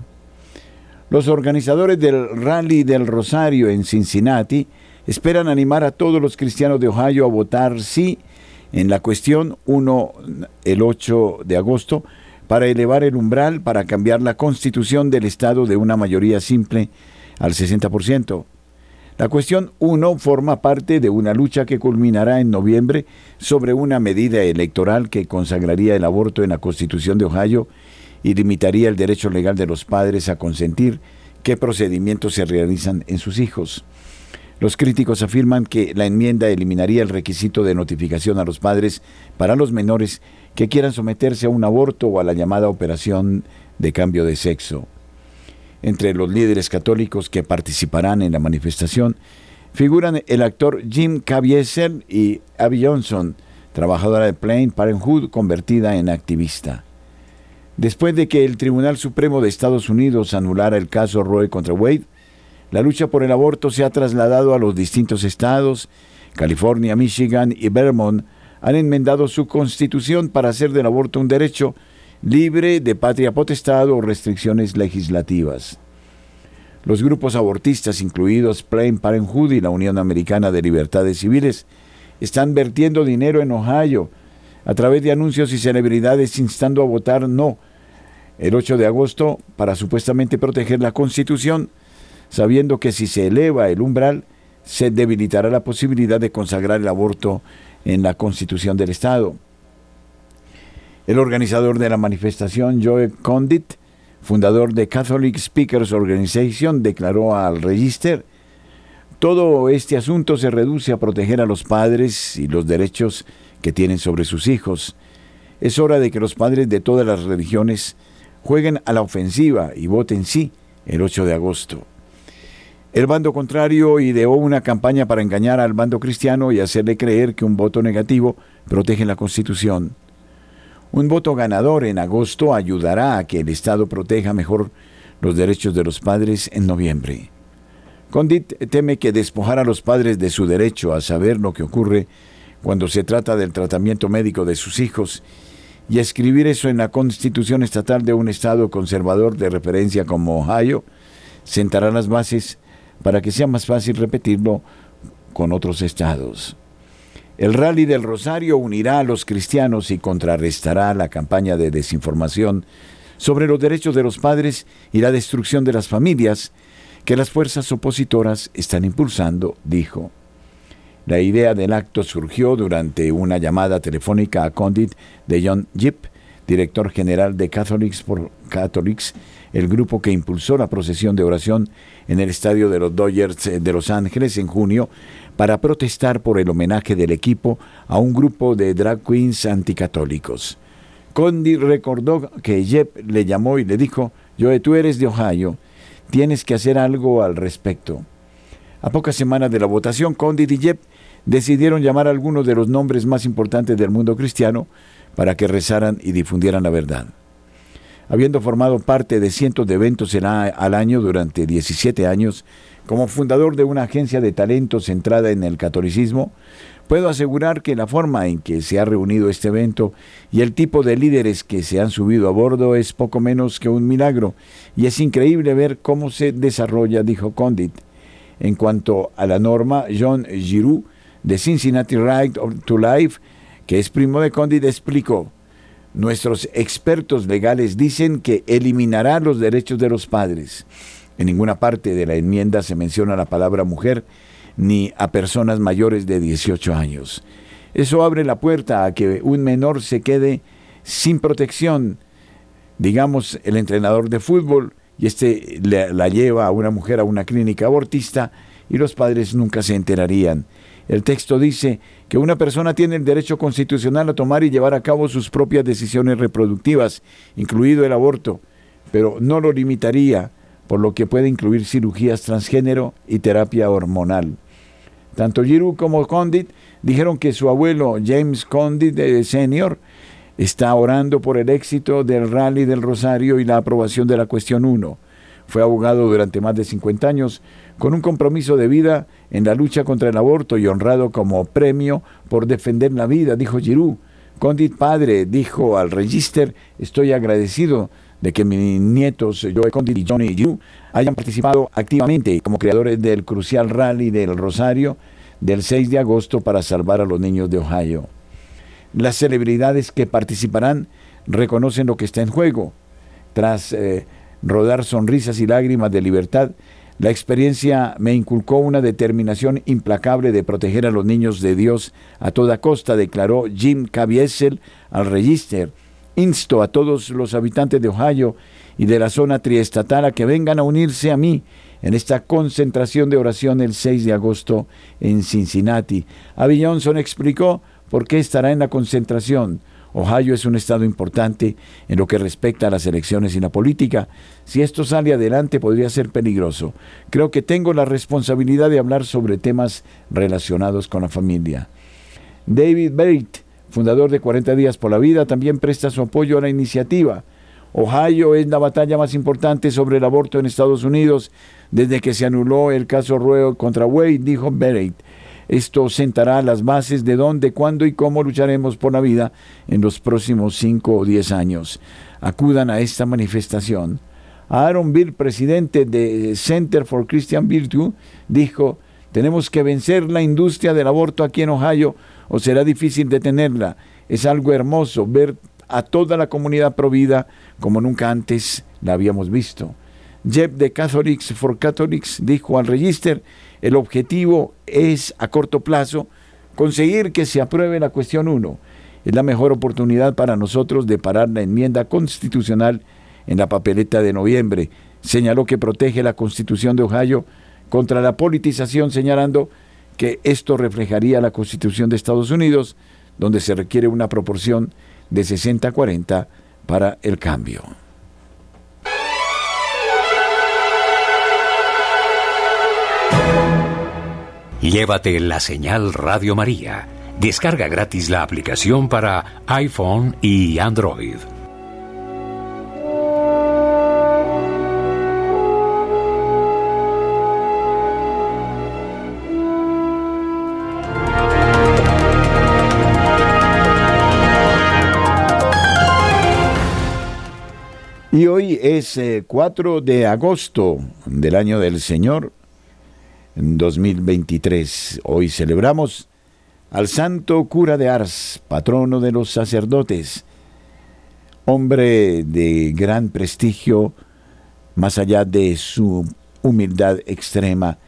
Los organizadores del Rally del Rosario en Cincinnati esperan animar a todos los cristianos de Ohio a votar sí en la cuestión 1 el 8 de agosto para elevar el umbral para cambiar la constitución del Estado de una mayoría simple al 60%. La cuestión 1 forma parte de una lucha que culminará en noviembre sobre una medida electoral que consagraría el aborto en la Constitución de Ohio y limitaría el derecho legal de los padres a consentir qué procedimientos se realizan en sus hijos. Los críticos afirman que la enmienda eliminaría el requisito de notificación a los padres para los menores que quieran someterse a un aborto o a la llamada operación de cambio de sexo. Entre los líderes católicos que participarán en la manifestación figuran el actor Jim Caviezel y Abby Johnson, trabajadora de Planned Parenthood convertida en activista. Después de que el Tribunal Supremo de Estados Unidos anulara el caso Roe contra Wade, la lucha por el aborto se ha trasladado a los distintos estados. California, Michigan y Vermont han enmendado su constitución para hacer del aborto un derecho libre de patria potestad o restricciones legislativas. Los grupos abortistas, incluidos Planned Parenthood y la Unión Americana de Libertades Civiles, están vertiendo dinero en Ohio a través de anuncios y celebridades instando a votar no el 8 de agosto para supuestamente proteger la Constitución, sabiendo que si se eleva el umbral, se debilitará la posibilidad de consagrar el aborto en la Constitución del Estado. El organizador de la manifestación, Joe Condit, fundador de Catholic Speakers Organization, declaró al Register, todo este asunto se reduce a proteger a los padres y los derechos que tienen sobre sus hijos. Es hora de que los padres de todas las religiones jueguen a la ofensiva y voten sí el 8 de agosto. El bando contrario ideó una campaña para engañar al bando cristiano y hacerle creer que un voto negativo protege la Constitución. Un voto ganador en agosto ayudará a que el Estado proteja mejor los derechos de los padres en noviembre. Condit teme que despojar a los padres de su derecho a saber lo que ocurre cuando se trata del tratamiento médico de sus hijos y escribir eso en la constitución estatal de un estado conservador de referencia como Ohio sentará las bases para que sea más fácil repetirlo con otros estados. El rally del Rosario unirá a los cristianos y contrarrestará la campaña de desinformación sobre los derechos de los padres y la destrucción de las familias que las fuerzas opositoras están impulsando, dijo. La idea del acto surgió durante una llamada telefónica a Condit de John Yip, director general de Catholics for Catholics, el grupo que impulsó la procesión de oración en el estadio de los Dodgers de Los Ángeles en junio para protestar por el homenaje del equipo a un grupo de drag queens anticatólicos. Condit recordó que Yep le llamó y le dijo, Joe, tú eres de Ohio, tienes que hacer algo al respecto. A pocas semanas de la votación, Condit y Yep decidieron llamar a algunos de los nombres más importantes del mundo cristiano para que rezaran y difundieran la verdad. Habiendo formado parte de cientos de eventos al año durante 17 años, como fundador de una agencia de talento centrada en el catolicismo, puedo asegurar que la forma en que se ha reunido este evento y el tipo de líderes que se han subido a bordo es poco menos que un milagro, y es increíble ver cómo se desarrolla, dijo Condit. En cuanto a la norma, John Giroux, de Cincinnati Right to Life, que es primo de Condit, explicó, nuestros expertos legales dicen que eliminará los derechos de los padres. En ninguna parte de la enmienda se menciona la palabra mujer ni a personas mayores de 18 años. Eso abre la puerta a que un menor se quede sin protección. Digamos, el entrenador de fútbol y este la lleva a una mujer a una clínica abortista y los padres nunca se enterarían. El texto dice que una persona tiene el derecho constitucional a tomar y llevar a cabo sus propias decisiones reproductivas, incluido el aborto, pero no lo limitaría, por lo que puede incluir cirugías transgénero y terapia hormonal. Tanto Giroux como Condit dijeron que su abuelo James Condit eh, Sr. está orando por el éxito del rally del Rosario y la aprobación de la cuestión 1. Fue abogado durante más de 50 años con un compromiso de vida en la lucha contra el aborto y honrado como premio por defender la vida, dijo Giroux. Condit padre dijo al Register, estoy agradecido de que mis nietos Joe Condit y Johnny Giroux hayan participado activamente como creadores del crucial rally del Rosario del 6 de agosto para salvar a los niños de Ohio. Las celebridades que participarán reconocen lo que está en juego. Tras eh, rodar sonrisas y lágrimas de libertad, la experiencia me inculcó una determinación implacable de proteger a los niños de Dios a toda costa, declaró Jim Caviezel al Register. Insto a todos los habitantes de Ohio y de la zona triestatal a que vengan a unirse a mí en esta concentración de oración el 6 de agosto en Cincinnati. Abby Johnson explicó por qué estará en la concentración. Ohio es un estado importante en lo que respecta a las elecciones y la política. Si esto sale adelante podría ser peligroso. Creo que tengo la responsabilidad de hablar sobre temas relacionados con la familia. David Bate, fundador de 40 días por la vida, también presta su apoyo a la iniciativa. Ohio es la batalla más importante sobre el aborto en Estados Unidos desde que se anuló el caso Roe contra Wade, dijo Bennett. Esto sentará las bases de dónde, cuándo y cómo lucharemos por la vida en los próximos cinco o diez años. Acudan a esta manifestación. Aaron Bill, presidente de Center for Christian Virtue, dijo, tenemos que vencer la industria del aborto aquí en Ohio o será difícil detenerla. Es algo hermoso ver a toda la comunidad provida como nunca antes la habíamos visto. Jeff de Catholics for Catholics dijo al Register, el objetivo es a corto plazo conseguir que se apruebe la cuestión 1. Es la mejor oportunidad para nosotros de parar la enmienda constitucional en la papeleta de noviembre. Señaló que protege la constitución de Ohio contra la politización, señalando que esto reflejaría la constitución de Estados Unidos, donde se requiere una proporción de 60-40 para el cambio. Llévate la señal Radio María. Descarga gratis la aplicación para iPhone y Android. Y hoy es eh, 4 de agosto del año del Señor 2023. Hoy celebramos al santo cura de Ars, patrono de los sacerdotes, hombre de gran prestigio, más allá de su humildad extrema,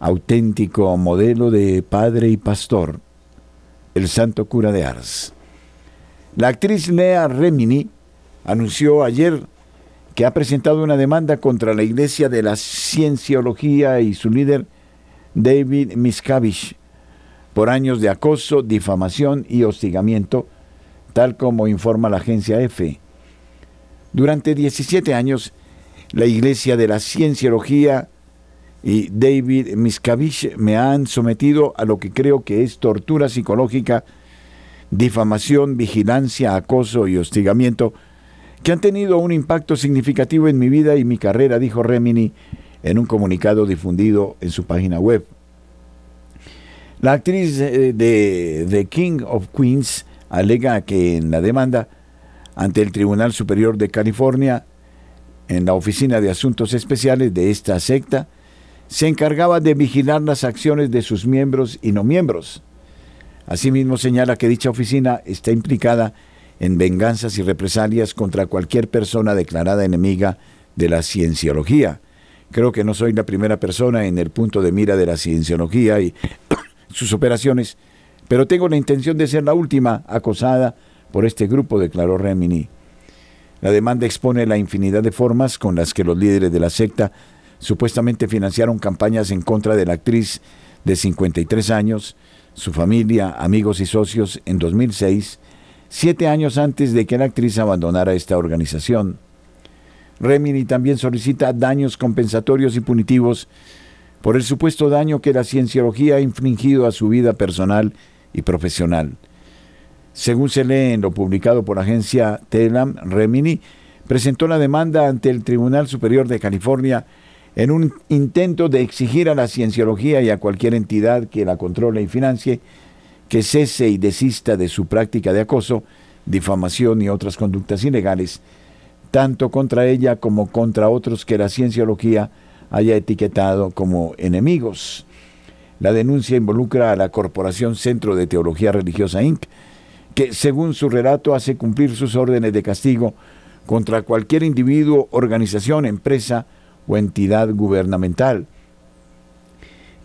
auténtico modelo de padre y pastor, el santo cura de Ars. La actriz Lea Remini anunció ayer que ha presentado una demanda contra la Iglesia de la Cienciología y su líder David Miscavige por años de acoso, difamación y hostigamiento, tal como informa la agencia EFE. Durante 17 años, la Iglesia de la Cienciología y David Miscavige me han sometido a lo que creo que es tortura psicológica difamación, vigilancia, acoso y hostigamiento que han tenido un impacto significativo en mi vida y mi carrera, dijo Remini en un comunicado difundido en su página web. La actriz eh, de The King of Queens alega que en la demanda ante el Tribunal Superior de California, en la Oficina de Asuntos Especiales de esta secta, se encargaba de vigilar las acciones de sus miembros y no miembros Asimismo señala que dicha oficina está implicada venganzas y represalias contra cualquier persona declarada enemiga de la cienciología. Creo que no soy la primera persona en el punto de mira de la cienciología y *coughs* sus operaciones, pero tengo la intención de ser la última acosada por este grupo, declaró Remini. La demanda expone la infinidad de formas con las que los líderes de la secta supuestamente financiaron campañas en contra de la actriz de 53 años, su familia, amigos y socios en 2006, siete años antes de que la actriz abandonara esta organización. Remini también solicita daños compensatorios y punitivos por el supuesto daño que la cienciología ha infligido a su vida personal y profesional. Según se lee en lo publicado por la agencia Telam, Remini presentó la demanda ante el Tribunal Superior de California en un intento de exigir a la cienciología y a cualquier entidad que la controle y financie que cese y desista de su práctica de acoso, difamación y otras conductas ilegales, tanto contra ella como contra otros que la cienciología haya etiquetado como enemigos. La denuncia involucra a la Corporación Centro de Teología Religiosa Inc., que según su relato hace cumplir sus órdenes de castigo contra cualquier individuo, organización, empresa, o entidad gubernamental.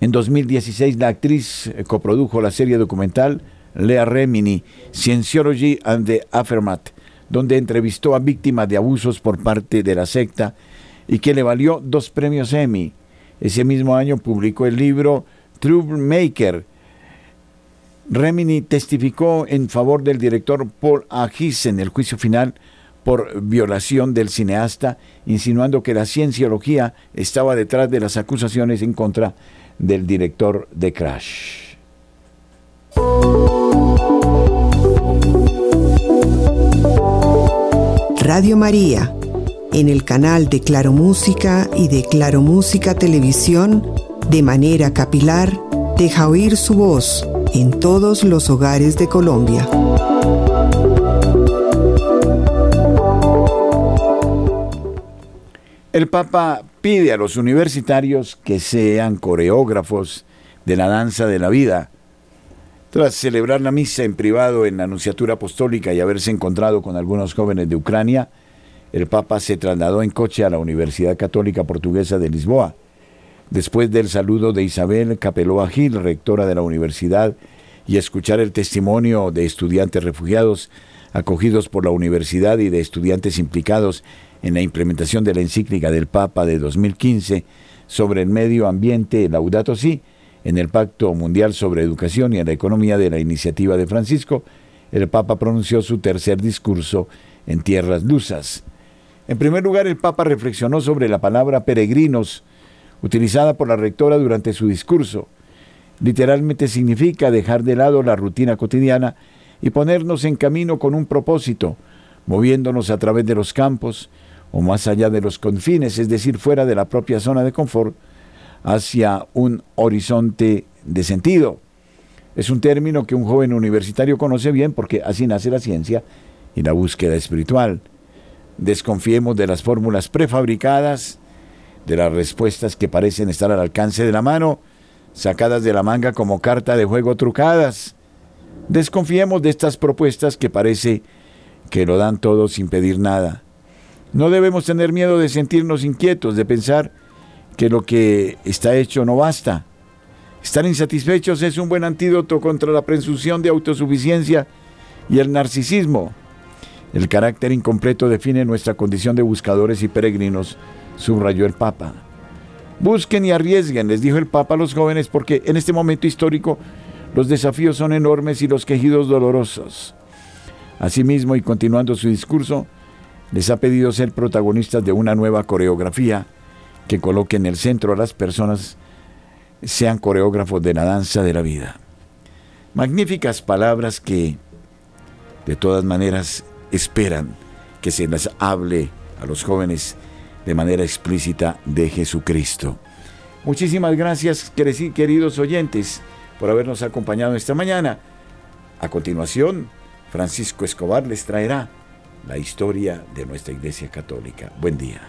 En 2016 la actriz eh, coprodujo la serie documental Lea Remini, Scienceology and the Aftermath, donde entrevistó a víctimas de abusos por parte de la secta y que le valió dos premios Emmy. Ese mismo año publicó el libro Troublemaker. Remini testificó en favor del director Paul Agis en el juicio final por violación del cineasta, insinuando que la cienciología estaba detrás de las acusaciones en contra del director de Crash. Radio María, en el canal de Claro Música y de Claro Música Televisión, de manera capilar, deja oír su voz en todos los hogares de Colombia. El Papa pide a los universitarios que sean coreógrafos de la danza de la vida. Tras celebrar la misa en privado en la Anunciatura Apostólica y haberse encontrado con algunos jóvenes de Ucrania, el Papa se trasladó en coche a la Universidad Católica Portuguesa de Lisboa. Después del saludo de Isabel Capeloa Gil, rectora de la universidad, y escuchar el testimonio de estudiantes refugiados acogidos por la universidad y de estudiantes implicados en la implementación de la encíclica del Papa de 2015 sobre el medio ambiente Laudato Si, en el Pacto Mundial sobre Educación y la Economía de la Iniciativa de Francisco, el Papa pronunció su tercer discurso en tierras lusas. En primer lugar, el Papa reflexionó sobre la palabra peregrinos, utilizada por la rectora durante su discurso. Literalmente significa dejar de lado la rutina cotidiana y ponernos en camino con un propósito, moviéndonos a través de los campos, o más allá de los confines, es decir, fuera de la propia zona de confort, hacia un horizonte de sentido. Es un término que un joven universitario conoce bien porque así nace la ciencia y la búsqueda espiritual. Desconfiemos de las fórmulas prefabricadas, de las respuestas que parecen estar al alcance de la mano, sacadas de la manga como carta de juego trucadas. Desconfiemos de estas propuestas que parece que lo dan todo sin pedir nada. No debemos tener miedo de sentirnos inquietos, de pensar que lo que está hecho no basta. Estar insatisfechos es un buen antídoto contra la presunción de autosuficiencia y el narcisismo. El carácter incompleto define nuestra condición de buscadores y peregrinos, subrayó el Papa. Busquen y arriesguen, les dijo el Papa a los jóvenes, porque en este momento histórico los desafíos son enormes y los quejidos dolorosos. Asimismo, y continuando su discurso, les ha pedido ser protagonistas de una nueva coreografía que coloque en el centro a las personas, sean coreógrafos de la danza de la vida. Magníficas palabras que, de todas maneras, esperan que se les hable a los jóvenes de manera explícita de Jesucristo. Muchísimas gracias, queridos oyentes, por habernos acompañado esta mañana. A continuación, Francisco Escobar les traerá la historia de nuestra Iglesia Católica. Buen día.